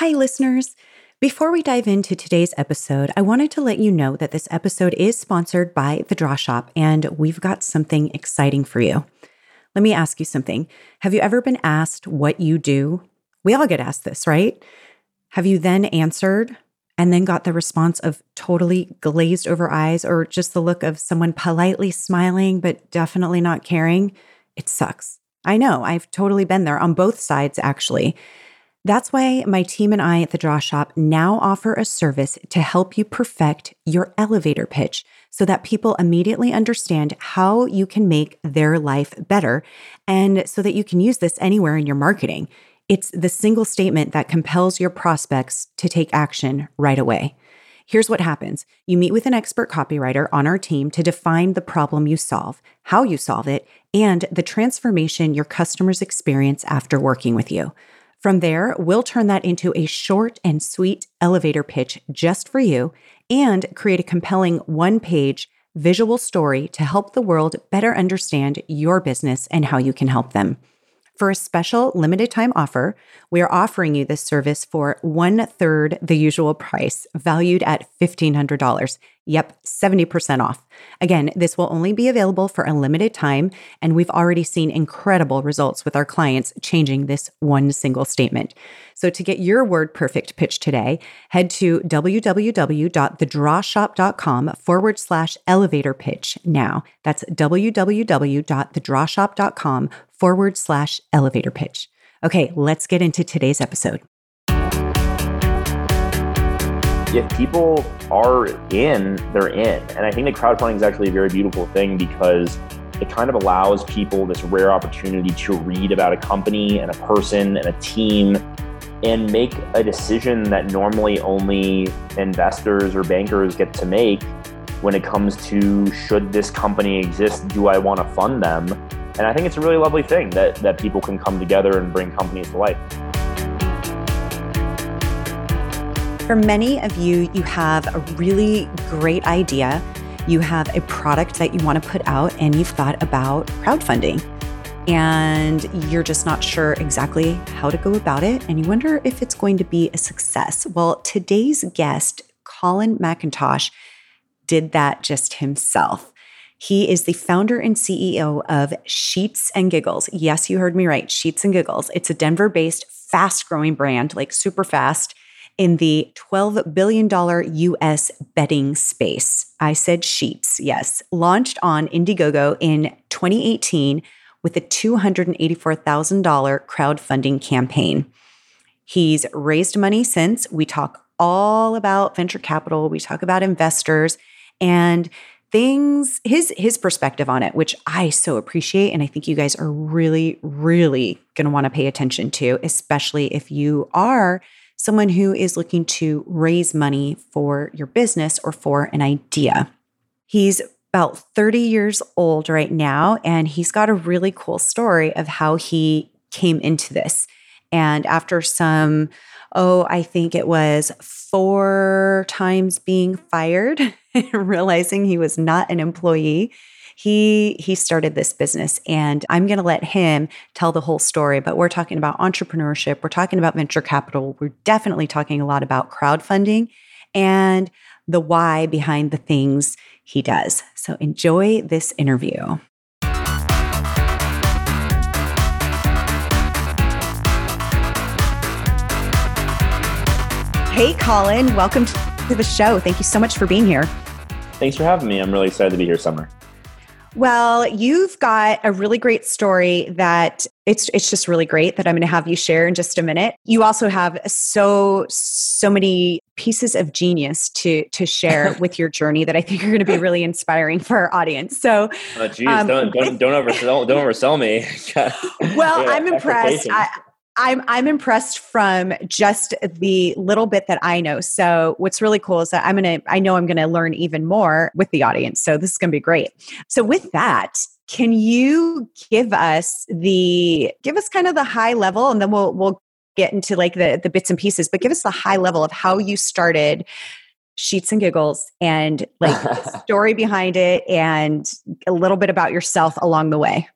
Hi, listeners. Before we dive into today's episode, I wanted to let you know that this episode is sponsored by The Draw Shop, and we've got something exciting for you. Let me ask you something. Have you ever been asked what you do? We all get asked this, right? Have you then answered and then got the response of totally glazed over eyes or just the look of someone politely smiling but definitely not caring? It sucks. I know, I've totally been there on both sides, actually. That's why my team and I at the Draw Shop now offer a service to help you perfect your elevator pitch so that people immediately understand how you can make their life better and so that you can use this anywhere in your marketing. It's the single statement that compels your prospects to take action right away. Here's what happens you meet with an expert copywriter on our team to define the problem you solve, how you solve it, and the transformation your customers experience after working with you. From there, we'll turn that into a short and sweet elevator pitch just for you and create a compelling one page visual story to help the world better understand your business and how you can help them. For a special limited time offer, we are offering you this service for one third the usual price, valued at $1,500. Yep, 70% off. Again, this will only be available for a limited time, and we've already seen incredible results with our clients changing this one single statement. So to get your word perfect pitch today, head to www.thedrawshop.com forward slash elevator pitch now. That's www.thedrawshop.com forward slash elevator pitch. Okay, let's get into today's episode. if people are in, they're in. And I think that crowdfunding is actually a very beautiful thing because it kind of allows people this rare opportunity to read about a company and a person and a team and make a decision that normally only investors or bankers get to make when it comes to should this company exist? Do I want to fund them? And I think it's a really lovely thing that, that people can come together and bring companies to life. For many of you, you have a really great idea. You have a product that you want to put out, and you've thought about crowdfunding. And you're just not sure exactly how to go about it, and you wonder if it's going to be a success. Well, today's guest, Colin McIntosh, did that just himself. He is the founder and CEO of Sheets and Giggles. Yes, you heard me right. Sheets and Giggles. It's a Denver based, fast growing brand, like super fast in the $12 billion US bedding space. I said sheets, yes. Launched on Indiegogo in 2018 with a $284,000 crowdfunding campaign. He's raised money since. We talk all about venture capital, we talk about investors and things his his perspective on it which I so appreciate and I think you guys are really really going to want to pay attention to especially if you are someone who is looking to raise money for your business or for an idea. He's about 30 years old right now, and he's got a really cool story of how he came into this. And after some, oh, I think it was four times being fired, realizing he was not an employee, he he started this business and i'm going to let him tell the whole story but we're talking about entrepreneurship we're talking about venture capital we're definitely talking a lot about crowdfunding and the why behind the things he does so enjoy this interview Hey, Colin, welcome to the show. Thank you so much for being here. Thanks for having me. I'm really excited to be here, Summer. Well, you've got a really great story that it's it's just really great that I'm going to have you share in just a minute. You also have so so many pieces of genius to to share with your journey that I think are going to be really inspiring for our audience. So, oh, geez, um, don't don't don't oversell don't oversell me. well, I'm impressed. I, I'm I'm impressed from just the little bit that I know. So what's really cool is that I'm gonna I know I'm gonna learn even more with the audience. So this is gonna be great. So with that, can you give us the give us kind of the high level and then we'll we'll get into like the the bits and pieces, but give us the high level of how you started sheets and giggles and like story behind it and a little bit about yourself along the way.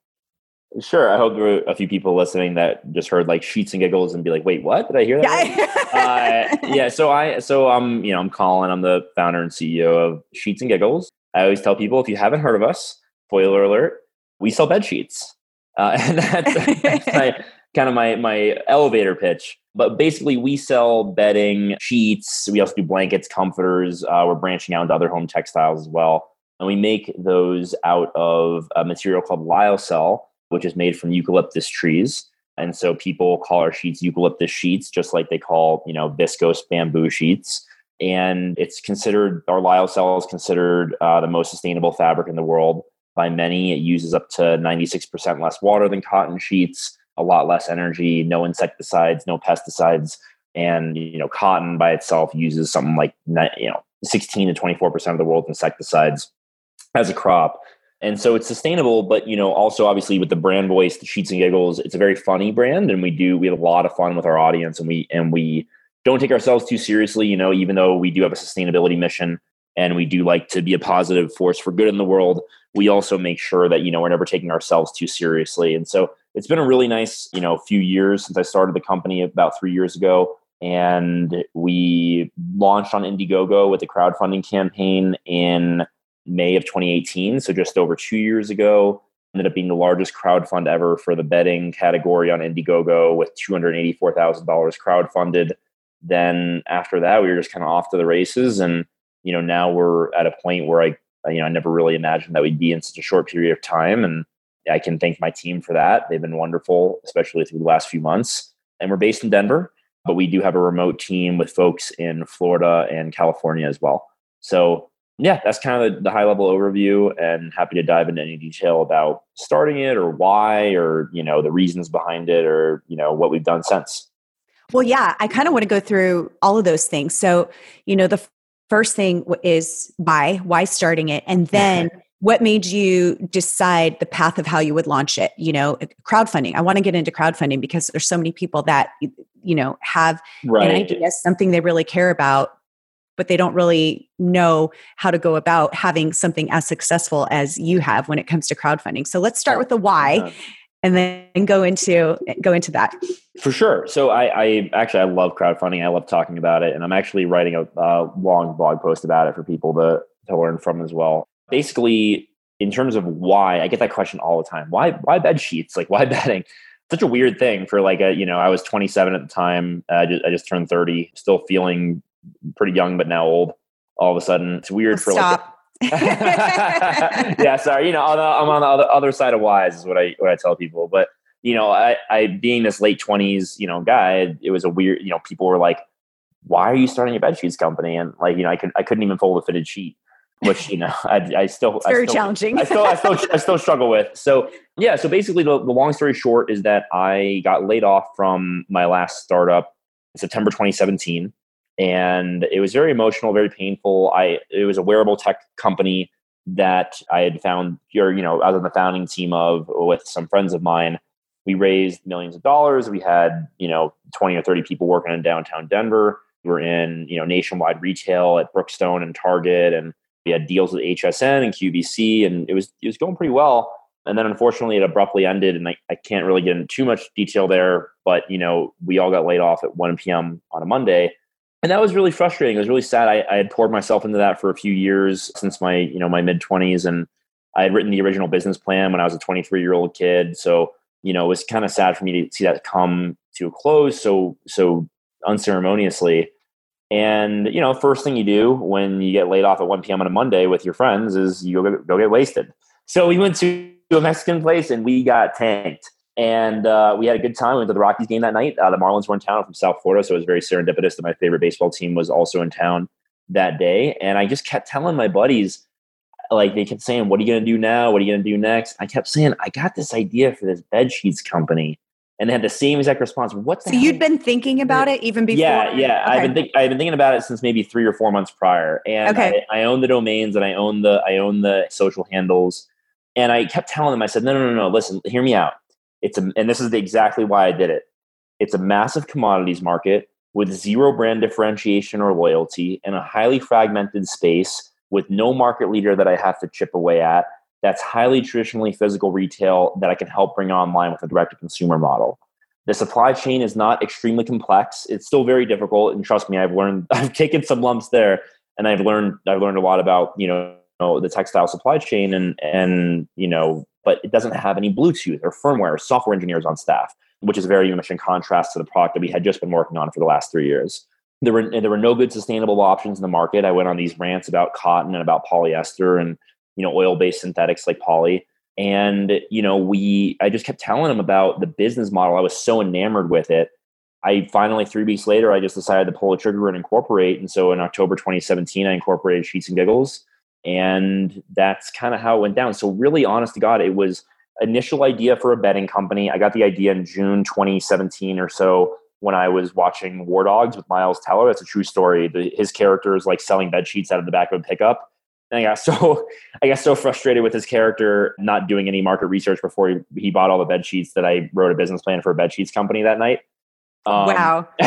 Sure. I hope there were a few people listening that just heard like sheets and giggles and be like, "Wait, what? Did I hear that?" uh, yeah. So I, so I'm, you know, I'm Colin. I'm the founder and CEO of Sheets and Giggles. I always tell people if you haven't heard of us, spoiler alert, we sell bed sheets, uh, and that's, that's my, kind of my my elevator pitch. But basically, we sell bedding, sheets. We also do blankets, comforters. Uh, we're branching out into other home textiles as well, and we make those out of a material called lyocell which is made from eucalyptus trees. And so people call our sheets eucalyptus sheets, just like they call, you know, viscose bamboo sheets. And it's considered, our lyocell is considered uh, the most sustainable fabric in the world by many. It uses up to 96% less water than cotton sheets, a lot less energy, no insecticides, no pesticides. And, you know, cotton by itself uses something like, you know, 16 to 24% of the world's insecticides as a crop and so it's sustainable but you know also obviously with the brand voice the sheets and giggles it's a very funny brand and we do we have a lot of fun with our audience and we and we don't take ourselves too seriously you know even though we do have a sustainability mission and we do like to be a positive force for good in the world we also make sure that you know we're never taking ourselves too seriously and so it's been a really nice you know few years since i started the company about three years ago and we launched on indiegogo with a crowdfunding campaign in May of 2018, so just over two years ago. Ended up being the largest crowd fund ever for the bedding category on Indiegogo with $284,000 crowdfunded. Then after that, we were just kind of off to the races. And, you know, now we're at a point where I, you know, I never really imagined that we'd be in such a short period of time. And I can thank my team for that. They've been wonderful, especially through the last few months. And we're based in Denver, but we do have a remote team with folks in Florida and California as well. So yeah, that's kind of the, high level overview and happy to dive into any detail about starting it or why or, you know, the reasons behind it or, you know, what we've done since. Well, yeah, I kind of want to go through all of those things. So, you know, the first thing is why, why starting it? And then what made you decide the path of how you would launch it? You know, uh, crowdfunding. I want to get into crowdfunding because there's so many people that, you know, have right. an idea, something they really care about, but they don't really know how to go about having something as successful as you have when it comes to crowdfunding. So let's start with the why and then go into eh, go into that. For sure. So I, I actually I love crowdfunding. I love talking about it, and I'm actually writing a, a long blog post about it for people to to learn from as well. Basically, in terms of why, I get that question all the time. Why why bed sheets? Like why bedding? Such a weird thing for like a you know I was 27 at the time. Uh, I, just, I just turned 30, still feeling pretty young but now old. All of a sudden, it's weird for Stop. like. yeah, sorry. You know, I'm on the other, other side of wise is what I what I tell people. But you know, I, I being this late twenties, you know, guy, it was a weird. You know, people were like, "Why are you starting a bed sheets company?" And like, you know, I could I couldn't even fold a fitted sheet, which you know, I, I still it's very I still, challenging. I still I still I still struggle with. So yeah, so basically, the, the long story short is that I got laid off from my last startup in September 2017 and it was very emotional, very painful. I it was a wearable tech company that I had found, or you know, I was on the founding team of with some friends of mine. We raised millions of dollars. We had you know twenty or thirty people working in downtown Denver. We were in you know nationwide retail at Brookstone and Target, and we had deals with HSN and QVC, and it was it was going pretty well. And then unfortunately, it abruptly ended, and I, I can't really get into too much detail there. But you know, we all got laid off at 1 p.m. on a Monday and that was really frustrating. It was really sad. I, I, had poured myself into that for a few years since my you know my mid twenties, and I had written the original business plan when I was a 23 year old kid. So you know it was kind of sad for me to see that come to a close so so unceremoniously. And you know, first thing you do when you get laid off at 1 p.m. on a Monday with your friends is you go, go get wasted. So we went to a Mexican place and we got tanked and uh, we had a good time. We went to the Rockies game that night. Uh, the Marlins were in town from South Florida, so it was very serendipitous that my favorite baseball team was also in town that day. And I just kept telling my buddies, like they kept saying, "What are you going to do now? What are you going to do next?" I kept saying, "I got this idea for this bed sheets company." And they had the same exact response. What? so you'd been thinking about it even before? Yeah, yeah. Okay. I've been think, I've been thinking about it since maybe three or four months prior. And okay. I, I own the domains and I own the I own the social handles. And I kept telling them, I said, no, no, no, no. Listen, hear me out. It's a, and this is exactly why I did it. It's a massive commodities market with zero brand differentiation or loyalty in a highly fragmented space with no market leader that I have to chip away at. That's highly traditionally physical retail that I can help bring online with a direct to consumer model. The supply chain is not extremely complex. It's still very difficult. And trust me, I've learned, I've taken some lumps there and I've learned, I've learned a lot about, you know, the textile supply chain and, and, you know, but it doesn't have any Bluetooth or firmware or software engineers on staff, which is very much in contrast to the product that we had just been working on for the last three years. There were, there were no good sustainable options in the market. I went on these rants about cotton and about polyester and, you know, oil-based synthetics like poly. And you know we i just kept telling him about the business model. I was so enamored with it. I finally three weeks later i just decided to pull a trigger and incorporate. And so in october 2017 i incorporated sheets and giggles. And that's kind of how it went down. So really honest to god it was initial idea for a bedding company. I got the idea in june 2017 or so when i was watching war dogs with miles teller. That's a true story. The, his character is like selling bed sheets out of the back of a pickup and I got so I got so frustrated with his character not doing any market research before he, he bought all the bed sheets that I wrote a business plan for a bed sheets company that night. Um, wow.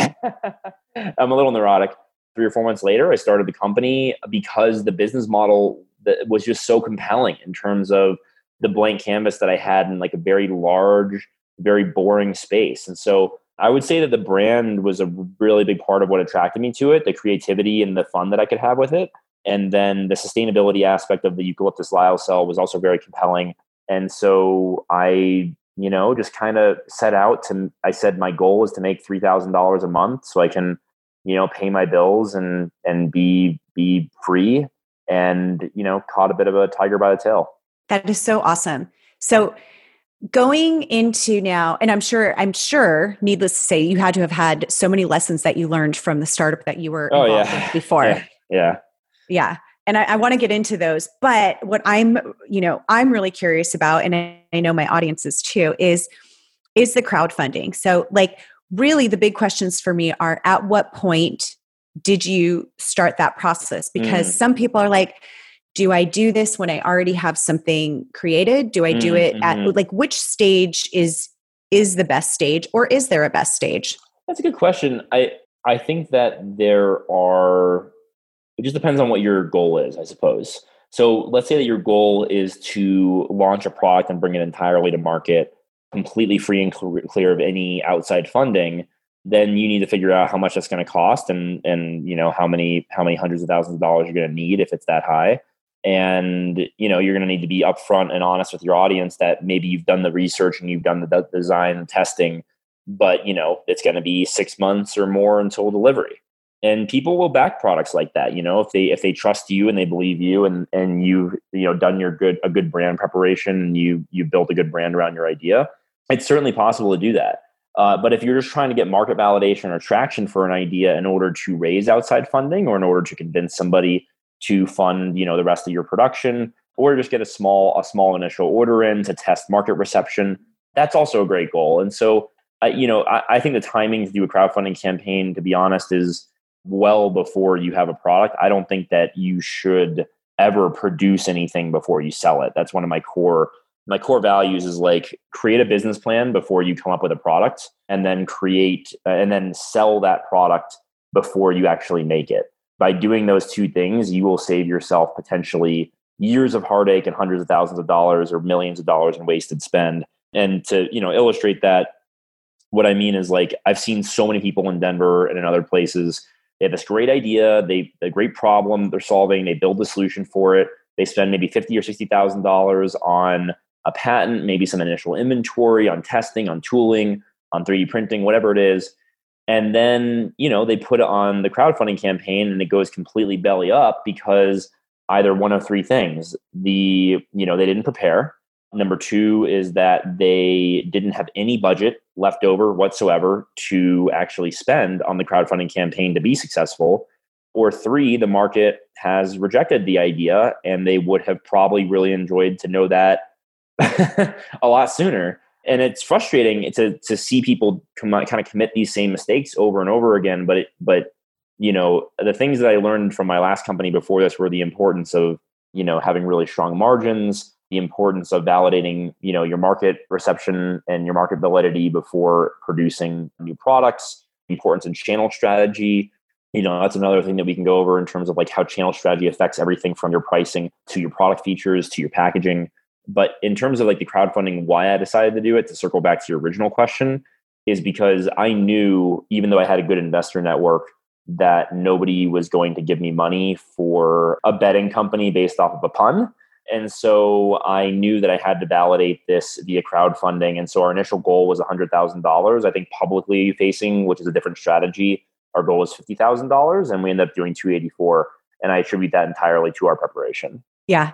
I'm a little neurotic. Three or four months later, I started the company because the business model that was just so compelling in terms of the blank canvas that I had in like a very large, very boring space. And so I would say that the brand was a really big part of what attracted me to it, the creativity and the fun that I could have with it. And then the sustainability aspect of the eucalyptus lyocell was also very compelling. And so I, you know, just kind of set out to, I said my goal is to make $3,000 a month so I can, you know, pay my bills and, and be, be free and, you know, caught a bit of a tiger by the tail. That is so awesome. So going into now and i'm sure i'm sure needless to say you had to have had so many lessons that you learned from the startup that you were oh, yeah. before yeah. yeah yeah. And I, I want to get into those. But what I'm, you know, I'm really curious about, and I, I know my audience is too, is is the crowdfunding. So like really the big questions for me are at what point did you start that process? Because mm. some people are like, do I do this when I already have something created? Do I do mm, it at mm-hmm. like which stage is is the best stage or is there a best stage? That's a good question. I I think that there are it just depends on what your goal is, I suppose. So let's say that your goal is to launch a product and bring it entirely to market, completely free and clear of any outside funding. Then you need to figure out how much that's going to cost, and and you know how many how many hundreds of thousands of dollars you're going to need if it's that high. And you know you're going to need to be upfront and honest with your audience that maybe you've done the research and you've done the design and testing, but you know it's going to be six months or more until delivery and people will back products like that you know if they if they trust you and they believe you and and you've you know done your good a good brand preparation and you you built a good brand around your idea it's certainly possible to do that. Uh, but if you're just trying to get market validation or traction for an idea in order to raise outside funding or in order to convince somebody to fund you know the rest of your production or just get a small a small initial order in to test market reception that's also a great goal. And so uh, you know I, I think the timing to do a crowdfunding campaign to be honest is well before you have a product. I don't think that you should ever produce anything before you sell it. That's one of my core my core values is like create a business plan before you come up with a product and then create uh, and then sell that product before you actually make it. By doing those two things, you will save yourself potentially years of heartache and hundreds of thousands of dollars or millions of dollars in wasted spend. And to, you know, illustrate that what I mean is like I've seen so many people in Denver and in other places they have this great idea, they a great problem they're solving, they build the solution for it. They spend maybe fifty or sixty thousand dollars on a patent, maybe some initial inventory, on testing, on tooling, on 3D printing, whatever it is. And then, you know, they put it on the crowdfunding campaign and it goes completely belly up because either one of three things. The, you know, they didn't prepare. Number two is that they didn't have any budget left over whatsoever to actually spend on the crowdfunding campaign to be successful. Or three, the market has rejected the idea and they would have probably really enjoyed to know that a lot sooner. And it's frustrating to, to see people come, kind of commit these same mistakes over and over again. But, it, but, you know, the things that I learned from my last company before this were the importance of, you know, having really strong margins, the importance of validating you know your market reception and your market validity before producing new products importance in channel strategy you know that's another thing that we can go over in terms of like how channel strategy affects everything from your pricing to your product features to your packaging But in terms of like the crowdfunding, why I decided to do it, to circle back to your original question, is because I knew, even though I had a good investor network, that nobody was going to give me money for a bedding company based off of a pun. And so I knew that I had to validate this via crowdfunding. And so our initial goal was $100,000. I think publicly facing, which is a different strategy, our goal was $50,000 and we ended up doing 284 and I attribute that entirely to our preparation. Yeah.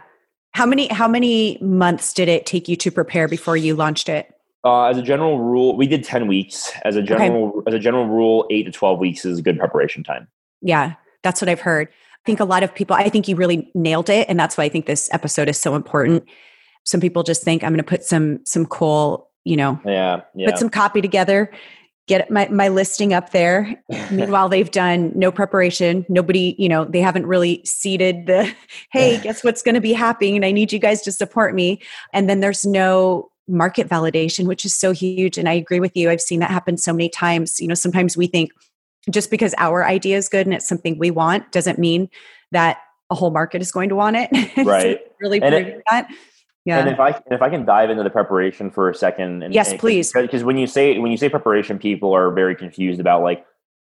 How many how many months did it take you to prepare before you launched it? Uh, as a general rule, we did 10 weeks. As a general okay. as a general rule, 8 to 12 weeks is a good preparation time. Yeah, that's what I've heard. I think a lot of people I think you really nailed it and that's why I think this episode is so important. Some people just think I'm going to put some some cool, you know, yeah, yeah. put some copy together get my, my listing up there. Meanwhile, they've done no preparation. Nobody, you know, they haven't really seeded the, hey, guess what's going to be happening? And I need you guys to support me. And then there's no market validation, which is so huge. And I agree with you. I've seen that happen so many times. You know, sometimes we think just because our idea is good and it's something we want doesn't mean that a whole market is going to want it. Right. so really proving that. Yeah. And if I if I can dive into the preparation for a second, and, yes, and please, because when you say when you say preparation, people are very confused about like,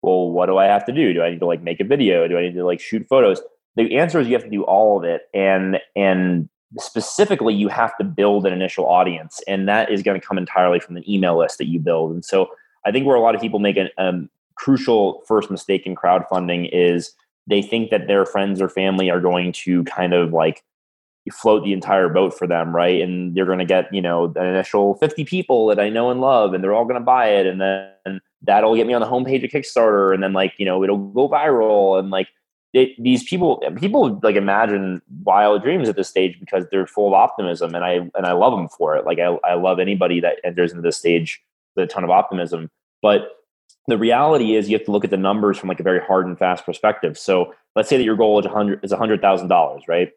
well, what do I have to do? Do I need to like make a video? Do I need to like shoot photos? The answer is you have to do all of it, and and specifically you have to build an initial audience, and that is going to come entirely from the email list that you build. And so I think where a lot of people make a um, crucial first mistake in crowdfunding is they think that their friends or family are going to kind of like float the entire boat for them, right? And you're going to get, you know, an initial 50 people that I know and love, and they're all going to buy it. And then that'll get me on the homepage of Kickstarter. And then, like, you know, it'll go viral. And like, it, these people, people like imagine wild dreams at this stage because they're full of optimism. And I, and I love them for it. Like, I, I love anybody that enters into this stage with a ton of optimism. But the reality is you have to look at the numbers from like a very hard and fast perspective. So let's say that your goal is hundred is hundred thousand dollars, right?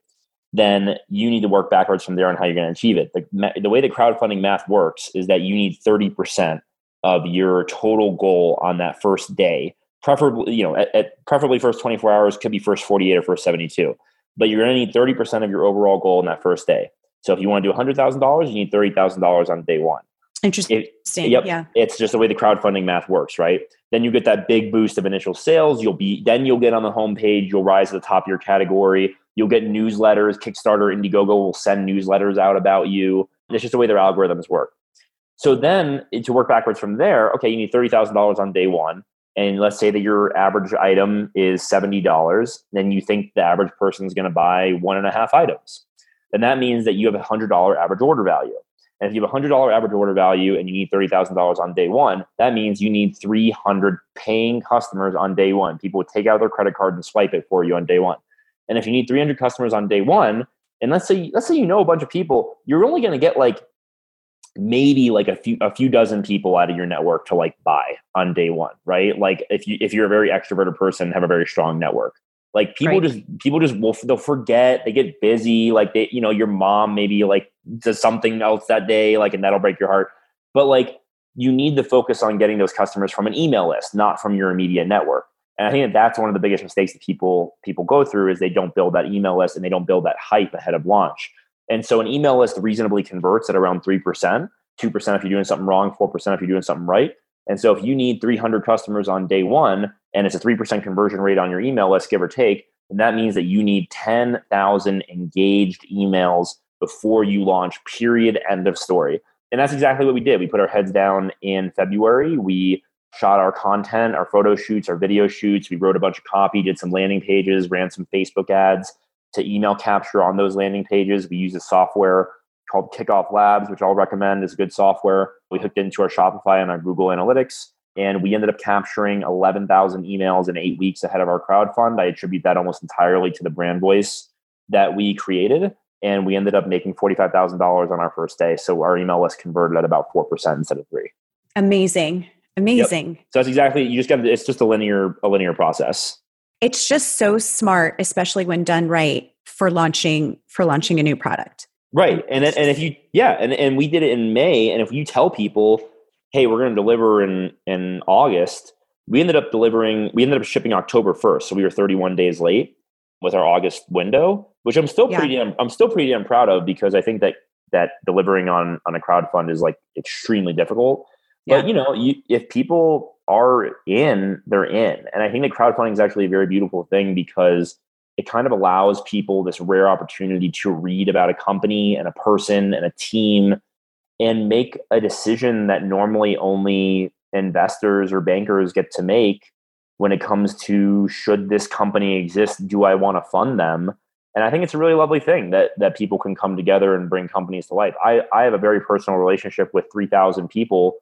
then you need to work backwards from there on how you're going to achieve it. The, the way the crowdfunding math works is that you need 30% of your total goal on that first day. Preferably, you know, at, at preferably first 24 hours, could be first 48 or first 72. But you're going to need 30% of your overall goal in that first day. So if you want to do $100,000, you need $30,000 on day one. Interesting. It, yep. Yeah. It's just the way the crowdfunding math works, right? Then you get that big boost of initial sales. You'll be then you'll get on the homepage. You'll rise to the top of your category. You'll get newsletters. Kickstarter, Indiegogo will send newsletters out about you. It's just the way their algorithms work. So then eh, to work backwards from there, okay, you need $30,000 on day one. And let's say that your average item is $70. Then you think the average person is going to buy one and a half items. Then that means that you have a $100 average order value. And if you have a $100 average order value and you need $30,000 on day one, that means you need 300 paying customers on day one. People would take out their credit card and swipe it for you on day one. And if you need 300 customers on day one, and let's say let's say you know a bunch of people, you're only going to get like maybe like a few a few dozen people out of your network to like buy on day one, right? Like if you if you're a very extroverted person, have a very strong network. Like people right. just people just will they'll forget, they get busy, like they you know your mom maybe like does something else that day, like and that'll break your heart. But like you need to focus on getting those customers from an email list, not from your immediate network. And I think that that's one of the biggest mistakes that people people go through is they don't build that email list and they don't build that hype ahead of launch. And so an email list reasonably converts at around 3%, 2% if you're doing something wrong, 4% if you're doing something right. And so if you need 300 customers on day one and it's a 3% conversion rate on your email list, give or take, then that means that you need 10,000 engaged emails before you launch, period, end of story. And that's exactly what we did. We put our heads down in February. We shot our content, our photo shoots, our video shoots. We wrote a bunch of copy, did some landing pages, ran some Facebook ads to email capture on those landing pages. We use a software called Kickoff Labs, which I'll recommend is good software. We hooked into our Shopify and our Google Analytics, and we ended up capturing 11,000 emails in eight weeks ahead of our crowdfund. I attribute that almost entirely to the brand voice that we created. And we ended up making $45,000 on our first day. So our email list converted at about 4% instead of 3 Amazing. Amazing. Yep. So that's exactly you just got it's just a linear a linear process. It's just so smart, especially when done right for launching for launching a new product. Right. And and if you yeah, and, and we did it in May. And if you tell people, hey, we're gonna deliver in in August, we ended up delivering we ended up shipping October 1st. So we were 31 days late with our August window, which I'm still yeah. pretty I'm still pretty damn proud of because I think that that delivering on on a crowd fund is like extremely difficult. Yeah. But you know, you, if people are in, they're in, and I think that crowdfunding is actually a very beautiful thing because it kind of allows people this rare opportunity to read about a company and a person and a team and make a decision that normally only investors or bankers get to make when it comes to should this company exist do i want to fund them and i think it's a really lovely thing that that people can come together and bring companies to life. I i have a very personal relationship with 3000 people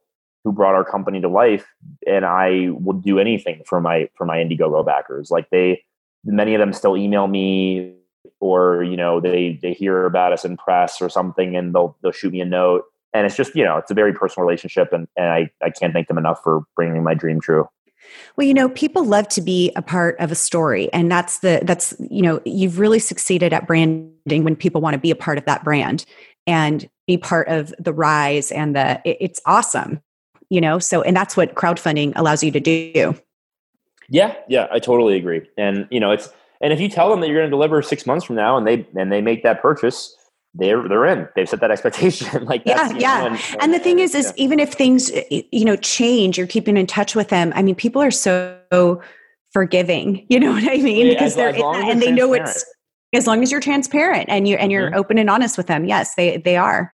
who brought our company to life and i would do anything for my for my indiegogo backers. Like they many of them still email me or you know they they hear about us in press or something and they'll they'll shoot me a note. And it's just you know it's a very personal relationship and, and I, I can't thank them enough for bringing my dream true well you know people love to be a part of a story and that's the that's you know you've really succeeded at branding when people want to be a part of that brand and be part of the rise and the it, it's awesome you know? So and that's what crowdfunding allows you to do. Yeah yeah i totally agree. And you know it's and if you tell them that you're going to deliver six months from now and they and they make that purchase they're they're in. They've set that expectation. like yeah, yeah. And, and, and, the thing is, is yeah. even if things you know change, you're keeping in touch with them. I mean, people are so forgiving. You know what I mean? Yeah, because as, they're as in that and they know it's as long as you're transparent and you and you're mm-hmm. open and honest with them. Yes, they they are.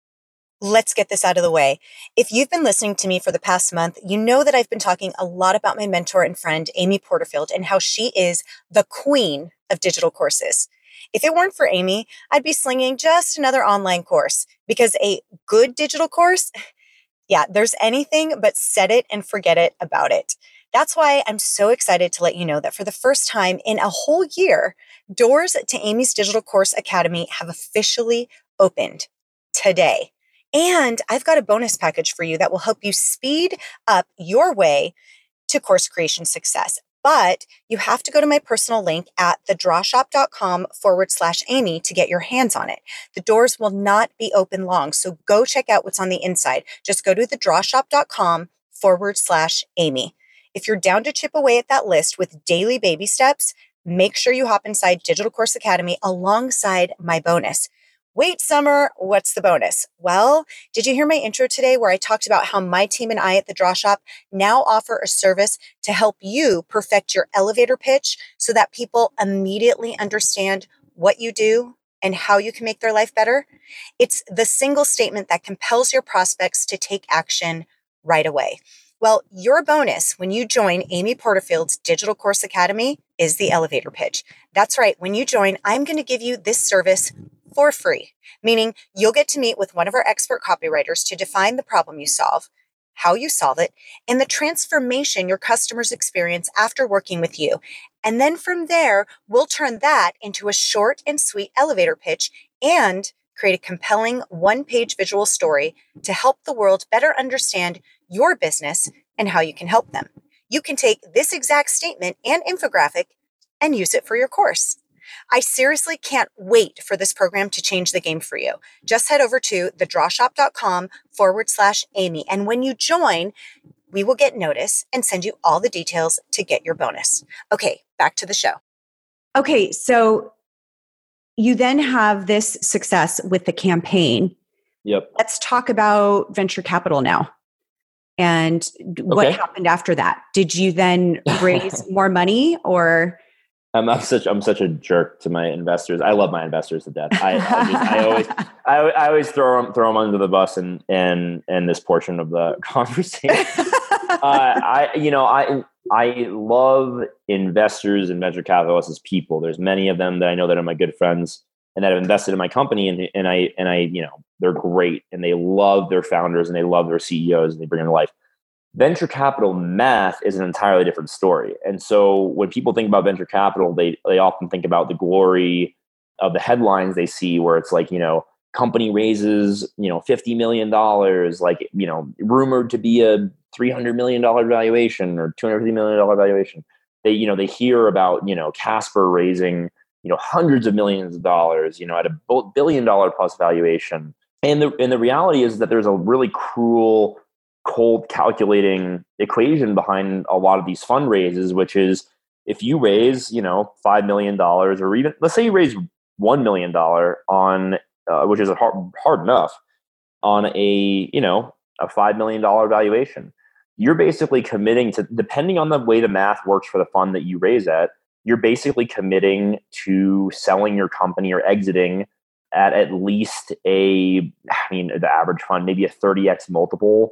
Let's get this out of the way. If you've been listening to me for the past month, you know that I've been talking a lot about my mentor and friend, Amy Porterfield, and how she is the queen of digital courses. If it weren't for Amy, I'd be slinging just another online course because a good digital course, yeah, there's anything but set it and forget it about it. That's why I'm so excited to let you know that for the first time in a whole year, doors to Amy's Digital Course Academy have officially opened today. And I've got a bonus package for you that will help you speed up your way to course creation success. But you have to go to my personal link at thedrawshop.com forward slash Amy to get your hands on it. The doors will not be open long. So go check out what's on the inside. Just go to thedrawshop.com forward slash Amy. If you're down to chip away at that list with daily baby steps, make sure you hop inside Digital Course Academy alongside my bonus. Wait, Summer, what's the bonus? Well, did you hear my intro today where I talked about how my team and I at the Draw Shop now offer a service to help you perfect your elevator pitch so that people immediately understand what you do and how you can make their life better? It's the single statement that compels your prospects to take action right away. Well, your bonus when you join Amy Porterfield's Digital Course Academy is the elevator pitch. That's right. When you join, I'm going to give you this service for free, meaning you'll get to meet with one of our expert copywriters to define the problem you solve, how you solve it, and the transformation your customers experience after working with you. And then from there, we'll turn that into a short and sweet elevator pitch and create a compelling one page visual story to help the world better understand your business and how you can help them. You can take this exact statement and infographic and use it for your course. I seriously can't wait for this program to change the game for you. Just head over to thedrawshop.com forward slash Amy. And when you join, we will get notice and send you all the details to get your bonus. Okay, back to the show. Okay, so you then have this success with the campaign. Yep. Let's talk about venture capital now. And what okay. happened after that? Did you then raise more money or I'm, I'm, such I'm such a jerk to my investors. I love my investors to death. I, I, just, I always I, I, always throw them throw them under the bus and and and this portion of the conversation. uh, I you know I I love investors and venture capitalists as people. There's many of them that I know that are my good friends and that have invested in my company and and I and I you know they're great and they love their founders and they love their CEOs and they bring them to life venture capital math is an entirely different story. And so when people think about venture capital, they they often think about the glory of the headlines they see where it's like, you know, company raises, you know, 50 million dollars, like, you know, rumored to be a 300 million dollar valuation or 250 million dollar valuation. They, you know, they hear about, you know, Casper raising, you know, hundreds of millions of dollars, you know, at a billion dollar plus valuation. And the and the reality is that there's a really cruel cold calculating equation behind a lot of these fundraisers, which is if you raise, you know, $5 million or even, let's say you raise $1 million on uh, which is hard, hard enough, on a you know a five million dollar valuation. You're basically committing to, depending on the way the math works for the fund that you raise at, you're basically committing to selling your company or exiting at at least a, I mean, the average fund, maybe a 30x multiple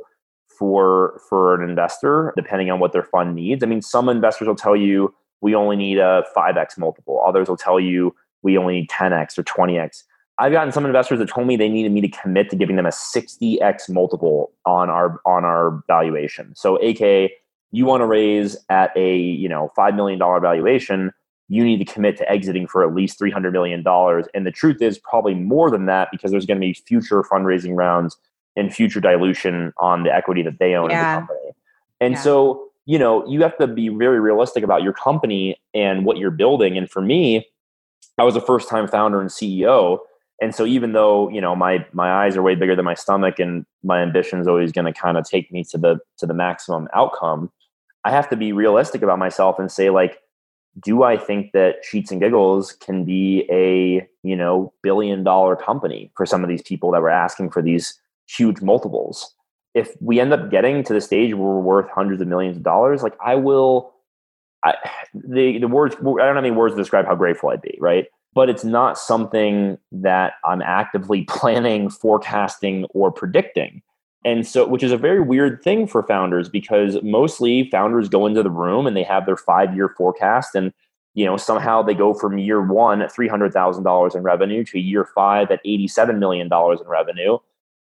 for for an investor, depending on what their fund needs. I mean, some investors will tell you we only need a 5x multiple. Others will tell you we only need 10x or 20x. I've gotten some investors that told me they needed me to commit to giving them a 60x multiple on our on our valuation. So AK, you want to raise at a, you know, 5 million dollar valuation, you need to commit to exiting for at least 300 million dollars and the truth is probably more than that because there's going to be future fundraising rounds and future dilution on the equity that they own yeah. in the company. And yeah. so, you know, you have to be very realistic about your company and what you're building and for me, I was a first time founder and CEO and so even though you know my my eyes are way bigger than my stomach and my ambition is always going to kind of take me to the to the maximum outcome i have to be realistic about myself and say like do i think that sheets and giggles can be a you know billion dollar company for some of these people that were asking for these huge multiples if we end up getting to the stage where we're worth hundreds of millions of dollars like i will I, the the words i don't have any words to describe how grateful i'd be right but it's not something that I'm actively planning, forecasting, or predicting. And so, which is a very weird thing for founders because mostly founders go into the room and they have their five year forecast. And, you know, somehow they go from year one at $300,000 in revenue to year five at $87 million in revenue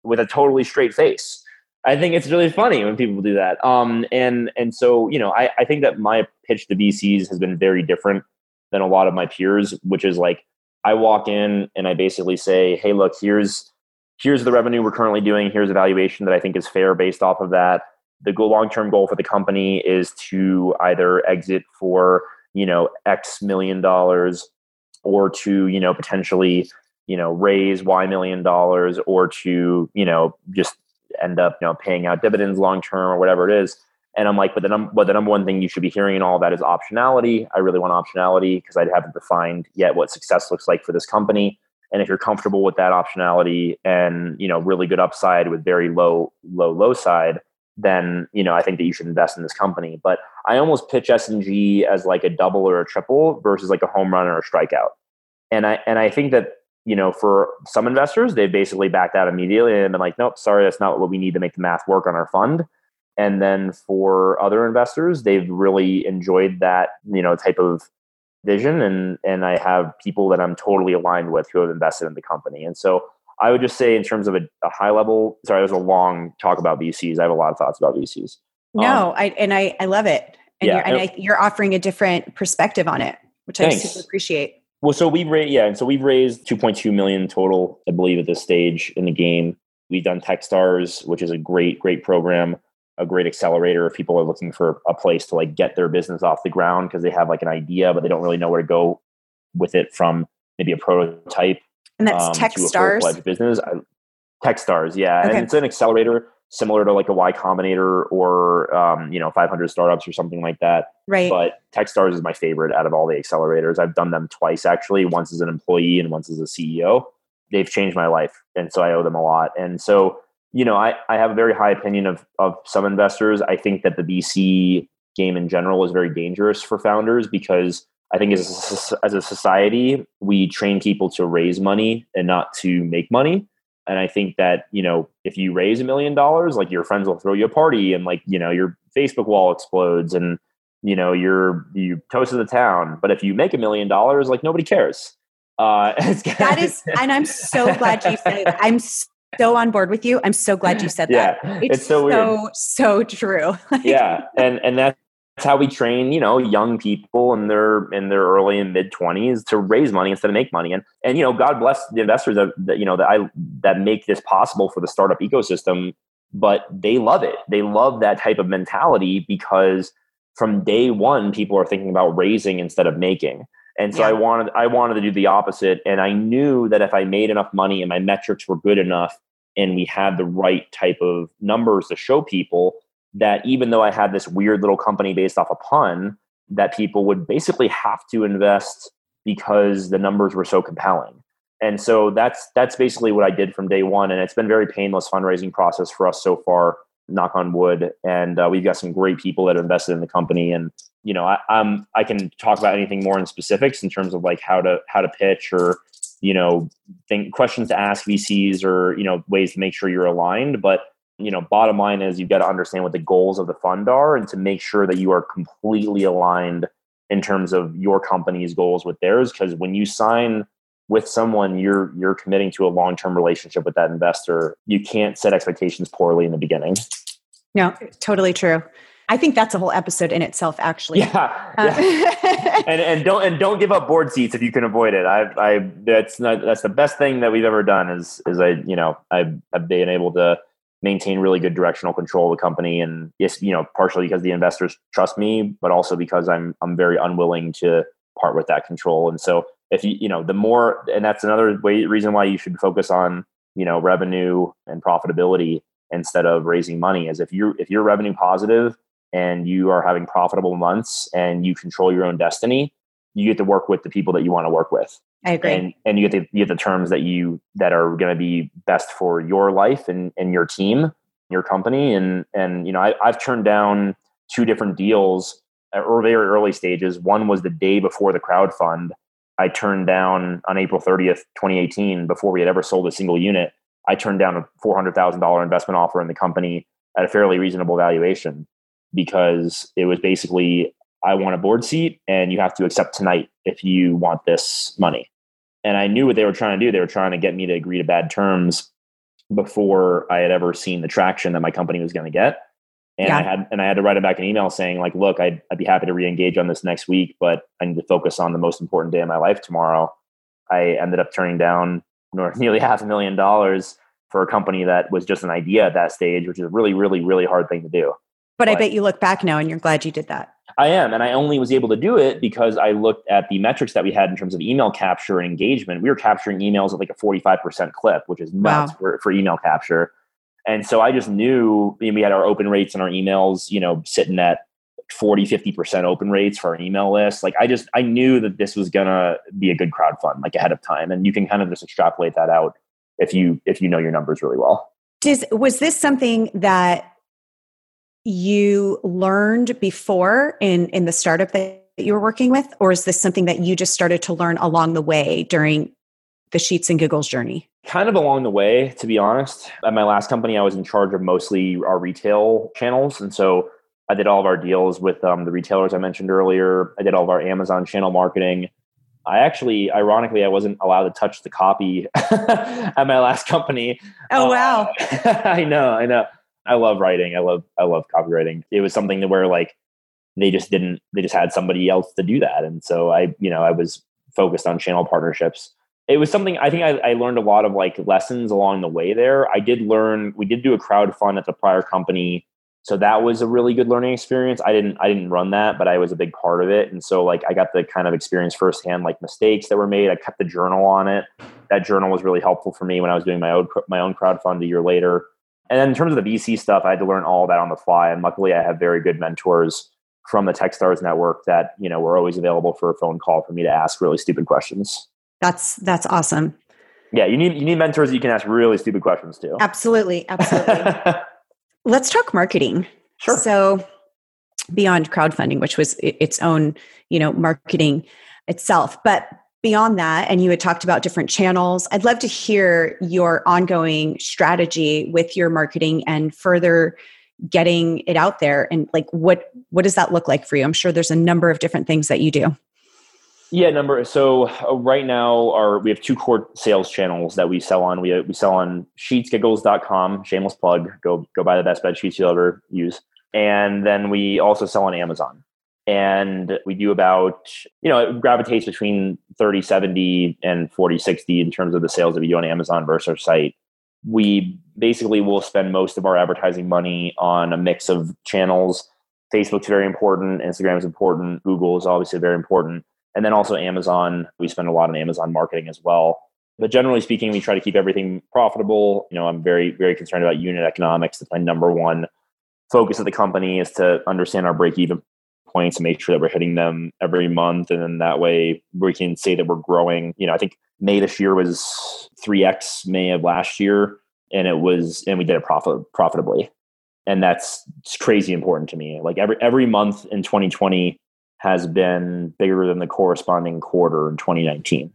with a totally straight face. I think it's really funny when people do that. Um, and, and so, you know, I, I think that my pitch to VCs has been very different than a lot of my peers, which is like I walk in and I basically say, "Hey, look, here's here's the revenue we're currently doing. Here's a valuation that I think is fair based off of that. The long term goal for the company is to either exit for you know X million dollars, or to you know potentially you know raise Y million dollars, or to you know just end up you know paying out dividends long term or whatever it is." And I'm like, but the, num- but the number one thing you should be hearing in all that is optionality. I really want optionality because I haven't defined yet what success looks like for this company. And if you're comfortable with that optionality and you know really good upside with very low low low side, then you know I think that you should invest in this company. But I almost pitch s&g as like a double or a triple versus like a home run or a strikeout. And I and I think that you know for some investors they basically backed out immediately and been like, nope, sorry, that's not what we need to make the math work on our fund. And then for other investors they've really enjoyed that you know type of vision and and i have people that i'm totally aligned with who have invested in the company. And so i would just say in terms of a, a high level sorry it was a long talk about vcs i have a lot of thoughts about vcs no um, i and i i love it. And, yeah, you're, and I, you're offering a different perspective on it which thanks. i super appreciate well so we've raised yeah and so we've raised 2.2 million total i believe at this stage in the game. We've done techstars which is a great great program a great accelerator if people are looking for a place to like get their business off the ground because they have like an idea but they don't really know where to go with it from maybe a prototype and that's um, Techstars? business. I, Techstars yeah okay. and it's an accelerator similar to like a y combinator or um, you know 500 startups or something like that. Right. But techstars is my favorite out of all the accelerators. I've done them twice actually. Once as an employee and once as a ceo they've changed my life and so i owe them a lot. And so you know, I, I have a very high opinion of of some investors. I think that the VC game in general is very dangerous for founders because I think as a, as a society we train people to raise money and not to make money. And I think that you know if you raise a million dollars, like your friends will throw you a party and like you know your Facebook wall explodes and you know you're you toasted the town. But if you make a million dollars, like nobody cares. Uh, that is, and I'm so glad you said it. I'm so on board with you. I'm so glad you said yeah, that. It's, it's so so, so true. yeah, and and that's how we train, you know, young people in their in their early and mid twenties to raise money instead of make money. And and you know, God bless the investors that, that you know that I that make this possible for the startup ecosystem. But they love it. They love that type of mentality because from day one, people are thinking about raising instead of making. And so yeah. I wanted I wanted to do the opposite. And I knew that if I made enough money and my metrics were good enough and we had the right type of numbers to show people that even though I had this weird little company based off a pun, that people would basically have to invest because the numbers were so compelling. And so that's that's basically what I did from day one, and it's been very painless fundraising process for us so far. Knock on wood, and uh, we've got some great people that have invested in the company, and you know I, I'm I can talk about anything more in specifics in terms of like how to how to pitch or you know think questions to ask VCs or you know ways to make sure you're aligned, but you know bottom line is you've got to understand what the goals of the fund are and to make sure that you are completely aligned in terms of your company's goals with theirs because when you sign with someone you're you're committing to a long-term relationship with that investor you can't set expectations poorly in the beginning no totally true I think that's a whole episode in itself, actually. Yeah, uh, yeah. and and don't and don't give up board seats if you can avoid it. I I that's not that's the best thing that we've ever done is is I you know I've I've been able to maintain really good directional control of the company. And yes you know partially because the investors trust me but also because i'm i'm very unwilling to part with that control. And so if you you know the more and that's another way reason why you should focus on you know revenue and profitability instead of raising money is if you're if you're revenue positive and you are having profitable months and you control your own destiny you get to work with the people that you want to work with I agree. And and you get the you get the terms that you that are going to be best for your life and and your team, your company, and and you know I, I've turned down two different deals at very early stages. One was the day before the crowd fund. I turned down on April 30th, 2018, before we had ever sold a single unit. I turned down a $400,000 investment offer in the company at a fairly reasonable valuation because it was basically I want a board seat and you have to accept tonight if you want this money. And I knew what they were trying to do. They were trying to get me to agree to bad terms before I had ever seen the traction that my company was going to get. And yeah. I had and I had to write it back an email saying like, look, I'd, I'd be happy to re-engage on this next week, but I need to focus on the most important day of my life tomorrow. I ended up turning down nearly half a million dollars for a company that was just an idea at that stage, which is a really, really, really hard thing to do. But, but I bet you look back now and you're glad you did that. I am. And I only was able to do it because I looked at the metrics that we had in terms of email capture and engagement. We were capturing emails at like a 45% clip, which is nuts wow. for, for email capture. And so I just knew we had our open rates and our emails, you know, sitting at 40, 50% open rates for our email list. Like I just, I knew that this was going to be a good crowd fund like ahead of time. And you can kind of just extrapolate that out if you, if you know your numbers really well. Does, was this something that you learned before in in the startup that you were working with or is this something that you just started to learn along the way during the sheets and giggles journey kind of along the way to be honest at my last company i was in charge of mostly our retail channels and so i did all of our deals with um, the retailers i mentioned earlier i did all of our amazon channel marketing I actually, ironically, I wasn't allowed to touch the copy at my last company. Oh wow! Uh, I know, I know. I love writing. I love I love copywriting. It was something to where like they just didn't they just had somebody else to do that. And so I, you know, I was focused on channel partnerships. It was something I think I, I learned a lot of like lessons along the way there. I did learn we did do a crowd fund at the prior company. So that was a really good learning experience. I didn't I didn't run that, but I was a big part of it. And so like I got the kind of experience firsthand, like mistakes that were made. I kept the journal on it. That journal was really helpful for me when I was doing my own my own crowd fund a year later and then in terms of the VC stuff, I had to learn all that on the fly. And luckily, I have very good mentors from the TechStars network that you know were always available for a phone call for me to ask really stupid questions. That's that's awesome. Yeah, you need you need mentors that you can ask really stupid questions to. Absolutely, absolutely. Let's talk marketing. Sure. So beyond crowdfunding, which was its own you know marketing itself, but beyond that, and you had talked about different channels, I'd love to hear your ongoing strategy with your marketing and further getting it out there and like what what does that look like for you? I'm sure there's a number of different things that you do. Yeah number so uh, right now our we have two core sales channels that we sell on. We, we sell on sheetsgiggles.com shameless plug go go buy the best bed sheets you'll ever use. And then we also sell on amazon and we do about you know it gravitates between 30 70 and 40 60 in terms of the sales that we do on amazon versus our site. We basically will spend most of our advertising money on a mix of channels. Facebook's very important instagram is important google is obviously very important and then also amazon. We spend a lot on amazon marketing as well. But generally speaking we try to keep everything profitable. You know i'm very very concerned about unit economics. That's my number one focus of the company is to understand our break even points and make sure that we're hitting them every month. And then that way we can say that we're growing. You know, I think May this year was 3x May of last year. And it was, and we did it profit, profitably. And that's crazy important to me. Like every, every month in 2020 has been bigger than the corresponding quarter in 2019.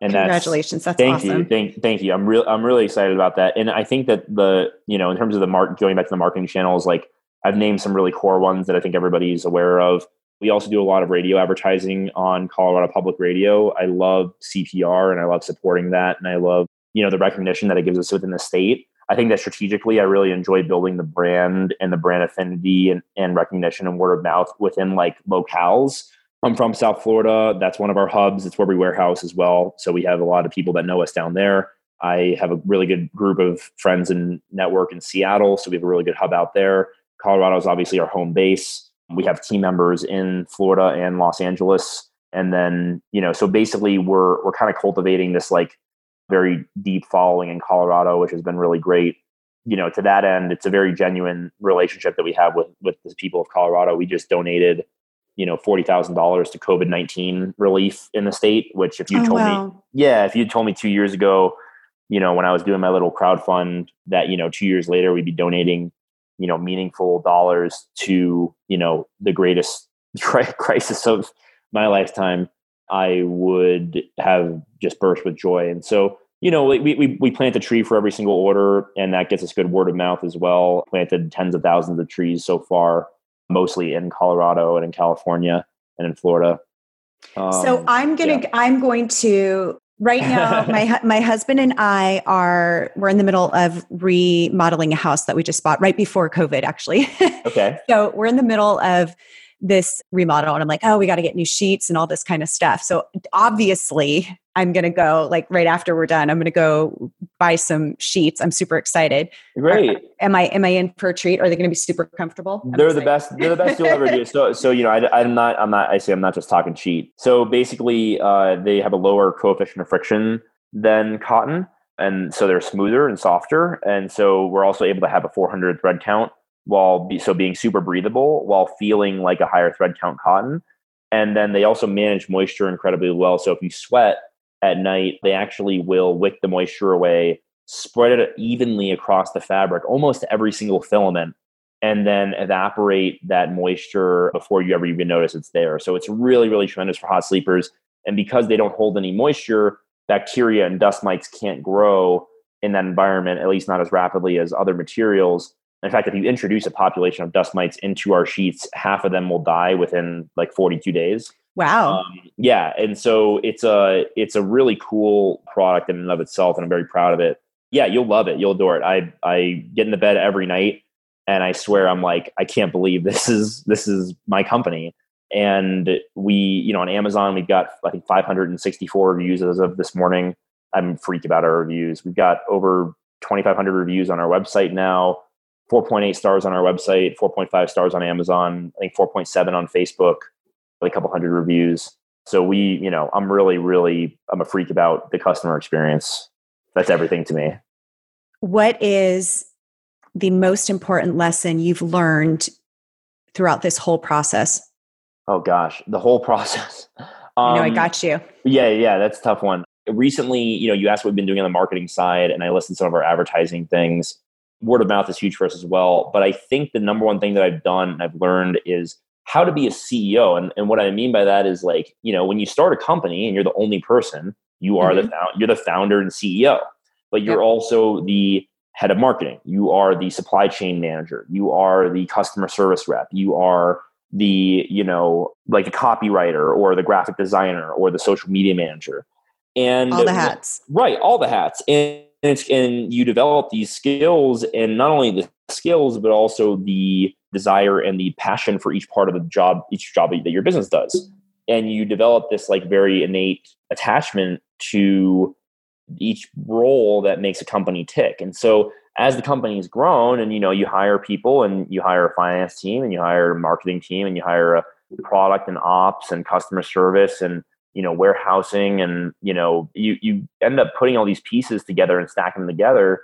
And congratulations, that's, that's thank awesome. you, thank, thank you. I'm real, I'm really excited about that. And I think that the, you know, in terms of the mark, going back to the marketing channels, like I've named some really core ones that I think everybody's aware of. We also do a lot of radio advertising on Colorado Public Radio. I love CPR and I love supporting that. And I love, you know, the recognition that it gives us within the state. I think that strategically, I really enjoy building the brand and the brand affinity and, and recognition and word of mouth within like locales. I'm from South Florida. That's one of our hubs. It's where we warehouse as well. So we have a lot of people that know us down there. I have a really good group of friends and network in Seattle. So we have a really good hub out there. Colorado is obviously our home base. We have team members in Florida and Los Angeles. And then, you know, so basically we're we're kind of cultivating this like very deep following in Colorado, which has been really great. You know, to that end, it's a very genuine relationship that we have with with the people of Colorado. We just donated, you know, forty thousand dollars to COVID nineteen relief in the state. Which, if you oh, told wow. me, yeah, if you told me two years ago, you know, when I was doing my little crowd fund, that you know, two years later we'd be donating you know meaningful dollars to you know the greatest crisis of my lifetime i would have just burst with joy. And so you know we, we, we plant a tree for every single order and that gets us good word of mouth as well. Planted tens of thousands of trees so far mostly in colorado and in california and in florida. Um, so i'm gonna yeah. i'm going to right now my my husband and i are we're in the middle of remodeling a house that we just bought right before covid actually. Okay. So we're in the middle of this remodel and i'm like oh we got to get new sheets and all this kind of stuff. So obviously i'm going to go like right after we're done i'm going to go buy some sheets. I'm super excited. Great. am i am i in for a treat? Are they going to be super comfortable? I'm they're excited. the best they're the best you'll ever do. So so you know I, i'm not i'm not i say i'm not just talking sheet. So basically uh, they have a lower coefficient of friction than cotton and so they're smoother and softer and so we're also able to have a 400 thread count while be, so being super breathable while feeling like a higher thread count cotton. And then they also manage moisture incredibly well. So if you sweat at night, they actually will wick the moisture away, spread it evenly across the fabric, almost every single filament, and then evaporate that moisture before you ever even notice it's there. So it's really, really tremendous for hot sleepers. And because they don't hold any moisture, bacteria and dust mites can't grow in that environment, at least not as rapidly as other materials. In fact, if you introduce a population of dust mites into our sheets, half of them will die within like 42 days. Wow. Um, yeah, and so it's a it's a really cool product in and of itself, and I'm very proud of it. Yeah, you'll love it. You'll adore it. I I get into bed every night, and I swear I'm like I can't believe this is this is my company. And we, you know, on Amazon we've got I think 564 reviews as of this morning. I'm freaked about our reviews. We've got over 2,500 reviews on our website now. 4.8 stars on our website, 4.5 stars on Amazon, I think 4.7 on Facebook, a couple hundred reviews. So we, you know, I'm really, really, I'm a freak about the customer experience. That's everything to me. What is the most important lesson you've learned throughout this whole process? Oh gosh, the whole process. Um, I know I got you. Yeah, yeah, that's a tough one. Recently, you know, you asked what we've been doing on the marketing side, and I listened to some of our advertising things word of mouth is huge for us as well. But I think the number one thing that I've done and I've learned is how to be a CEO. And, and what I mean by that is like, you know, when you start a company and you're the only person, you are mm-hmm. the you're the founder and CEO, but you're yep. also the head of marketing. You are the supply chain manager. You are the customer service rep. You are the, you know, like a copywriter or the graphic designer or the social media manager. And all the hats. Right, all the hats. And and, and you develop these skills and not only the skills but also the desire and the passion for each part of the job each job that your business does. And you develop this like very innate attachment to each role that makes a company tick. And so as the company has grown and you know you hire people and you hire a finance team and you hire a marketing team and you hire a product and ops and customer service and you know warehousing and you know you you end up putting all these pieces together and stacking them together.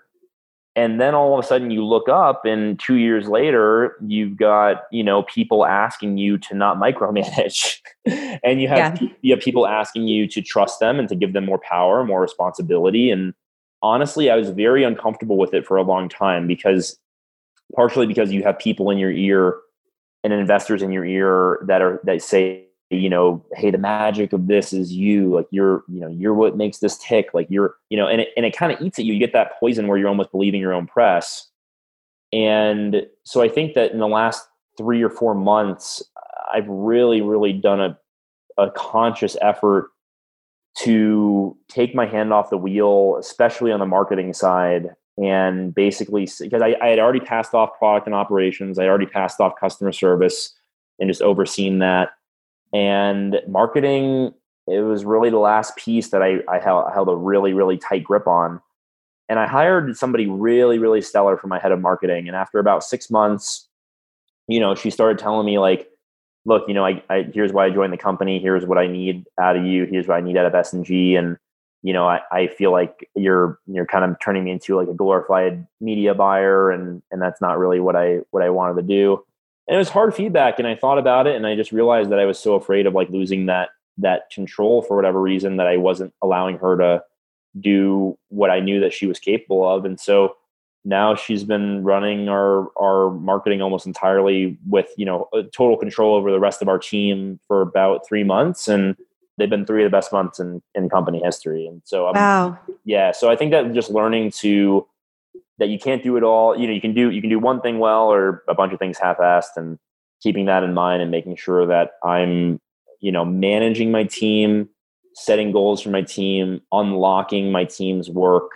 And then all of a sudden you look up and two years later you've got you know people asking you to not micromanage. And you have yeah. you have people asking you to trust them and to give them more power more responsibility. And honestly i was very uncomfortable with it for a long time because partially because you have people in your ear and investors in your ear that are that say you know hey the magic of this is you like you're you know you're what makes this tick like you're you know and it, and it kind of eats at you. You get that poison where you're almost believing your own press. And so i think that in the last three or four months i've really really done a, a conscious effort to take my hand off the wheel especially on the marketing side and basically because I, I had already passed off product and operations. I already passed off customer service and just overseen that and marketing, it was really the last piece that I, I held, held a really, really tight grip on. And I hired somebody really, really stellar for my head of marketing. And after about six months, you know, she started telling me like, look, you know, I, I here's why I joined the company. Here's what I need out of you. Here's what I need out of S&G. And, you know, I, I feel like you're, you're kind of turning me into like a glorified media buyer. And, and that's not really what I, what I wanted to do and it was hard feedback and i thought about it and i just realized that i was so afraid of like losing that that control for whatever reason that i wasn't allowing her to do what i knew that she was capable of. And so now she's been running our our marketing almost entirely with you know total control over the rest of our team for about three months and they've been three of the best months in in company history. And so I'm, wow. Yeah so i think that just learning to that you can't do it all. You know, you can do you can do one thing well or a bunch of things half-assed, and keeping that in mind and making sure that I'm, you know, managing my team, setting goals for my team, unlocking my team's work,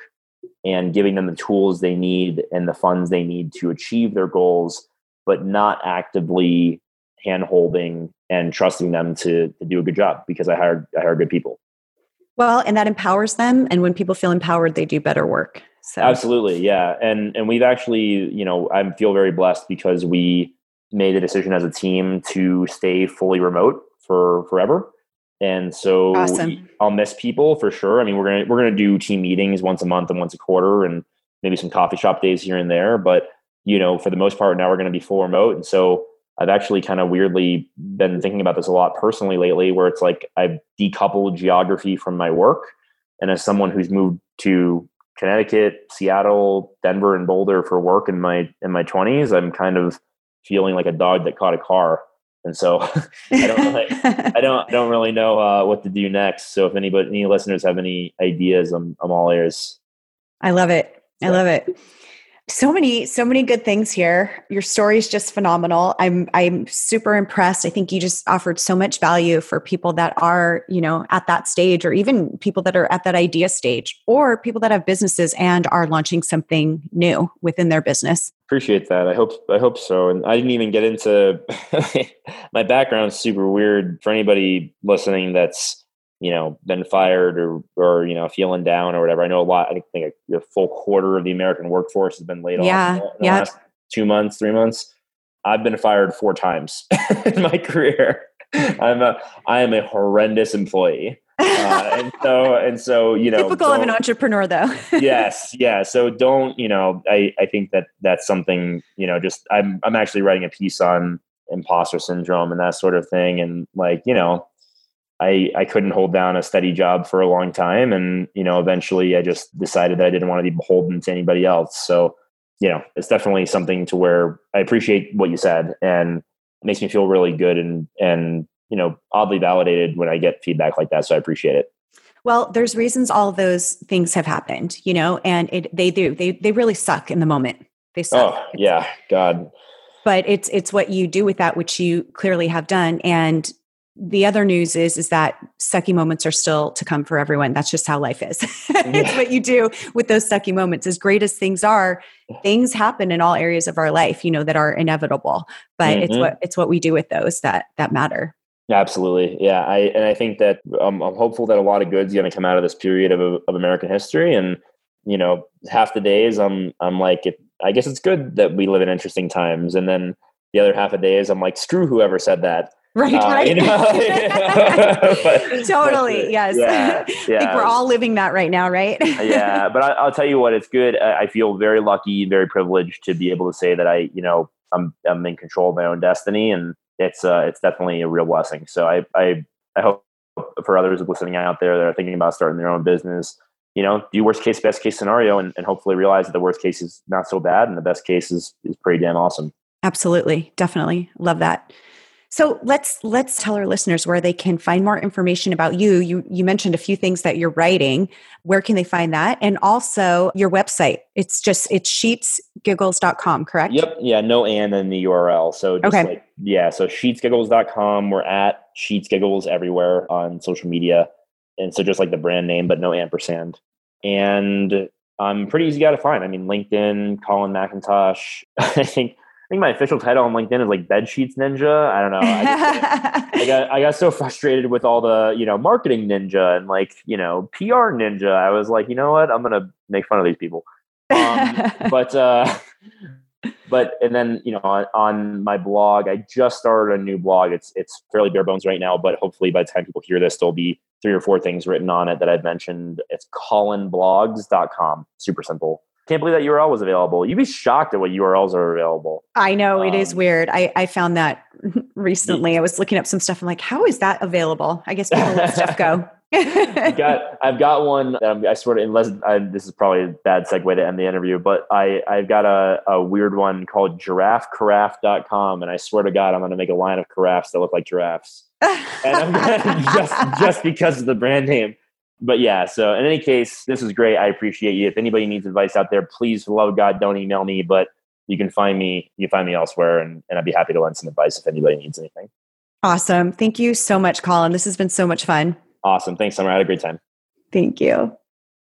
and giving them the tools they need and the funds they need to achieve their goals, but not actively hand holding and trusting them to, to do a good job because I hired I hired good people. Well, and that empowers them. And when people feel empowered, they do better work. So absolutely, yeah, and and we've actually, you know, I feel very blessed because we made the decision as a team to stay fully remote for forever. And so awesome. I'll miss people for sure. I mean, we're gonna we're gonna do team meetings once a month and once a quarter, and maybe some coffee shop days here and there. But you know, for the most part, now we're going to be full remote, and so I've actually kind of weirdly been thinking about this a lot personally lately, where it's like I've decoupled geography from my work, and as someone who's moved to Connecticut, Seattle, Denver, and Boulder for work in my in my twenties, I'm kind of feeling like a dog that caught a car, and so I don't really, I don't I don't really know uh, what to do next. So if anybody any listeners have any ideas, I'm I'm all ears. I love it. I love it so many so many good things here. Your story is just phenomenal. I'm i'm super impressed. I think you just offered so much value for people that are you know at that stage or even people that are at that idea stage or people that have businesses and are launching something new within their business. Appreciate that. I hope i hope so. And i didn't even get into my background super weird for anybody listening that's you know, been fired or, or, you know, feeling down or whatever. I know a lot, I think a, a full quarter of the American workforce has been laid yeah, off in the last two months, three months. I've been fired four times in my career. I'm a, I am a horrendous employee. Uh, and so, and so, you know, typical of an entrepreneur though. yes. Yeah. So don't, you know, I, I think that that's something, you know, just I'm, I'm actually writing a piece on imposter syndrome and that sort of thing. And like, you know, I, I couldn't hold down a steady job for a long time. And, you know, eventually I just decided that I didn't want to be beholden to anybody else. So, you know, it's definitely something to where I appreciate what you said and it makes me feel really good and, and, you know, oddly validated when I get feedback like that. So I appreciate it. Well, there's reasons all those things have happened, you know, and it, they do, they, they really suck in the moment. They suck. Oh yeah. God. But it's, it's what you do with that, which you clearly have done. And the other news is is that sucky moments are still to come for everyone. That's just how life is. It's what you do with those sucky moments. As great as things are things happen in all areas of our life you know that are inevitable. But mm-hmm. it's what it's what we do with those that that matter. Absolutely. Yeah i and i think that um, i'm hopeful that a lot of good's going to come out of this period of, of american history. And you know half the days i'm i'm like it, i guess it's good that we live in interesting times. And then the other half of days i'm like screw whoever said that Right, uh, right. You know? but, totally. But, yes. Yeah, yeah. I think we're all living that right now, right? yeah. But I, will tell you what, it's good. I feel very lucky, and very privileged to be able to say that I, you know, I'm, I'm in control of my own destiny and it's, uh, it's definitely a real blessing. So I, I, I hope for others listening out there that are thinking about starting their own business, you know, do worst case, best case scenario and, and hopefully realize that the worst case is not so bad and the best case is, is pretty damn awesome. Absolutely. Definitely. Love that. So let's let's tell our listeners where they can find more information about you. You you mentioned a few things that you're writing. Where can they find that? And also your website. It's just it's sheetsgiggles.com, correct? Yep. Yeah, no and in the URL. So just okay. like yeah, so sheetsgiggles.com. We're at sheetsgiggles everywhere on social media. And so just like the brand name, but no ampersand. And I'm pretty easy guy to find. I mean, LinkedIn, Colin McIntosh. I think think my official title on LinkedIn is like bed sheets ninja. I don't know. I, just, I, got I got so frustrated with all the you know marketing ninja and like you know PR ninja. I was like, you know what? I'm gonna make fun of these people. Um, but uh, but and then you know on, on my blog, I just started a new blog. It's it's fairly bare bones right now, but hopefully by the time people hear this, there'll be three or four things written on it that I've mentioned. It's colinblogs.com. Super simple can't believe that URL was available. You'd be shocked at what URLs are available. I know um, it is um, weird. I, I found that recently. I was looking up some stuff. I'm like, how is that available? I guess people let stuff go. I've got I've got one. Um, I swear to unless I, this is probably a bad segue to end the interview, but I I've got a, a weird one called giraffecarafe.com, and I swear to God, I'm going to make a line of carafes that look like giraffes. and I'm gonna, just just because of the brand name but yeah, so in any case, this is great. I appreciate you. If anybody needs advice out there, please, for love of God, don't email me. But you can find me. You can find me elsewhere, and, and I'd be happy to lend some advice if anybody needs anything. Awesome. Thank you so much, Colin. This has been so much fun. Awesome. Thanks, Summer. I had a great time. Thank you.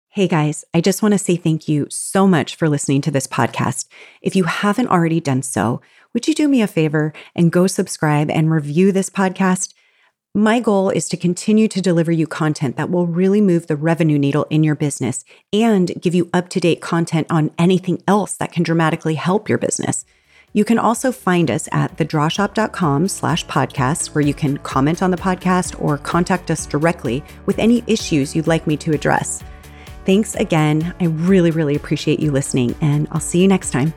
Hey guys, I just want to say thank you so much for listening to this podcast. If you haven't already done so, would you do me a favor and go subscribe and review this podcast? My goal is to continue to deliver you content that will really move the revenue needle in your business and give you up to date content on anything else that can dramatically help your business. You can also find us at thedrawshop.com slash podcast, where you can comment on the podcast or contact us directly with any issues you'd like me to address. Thanks again. I really, really appreciate you listening, and I'll see you next time.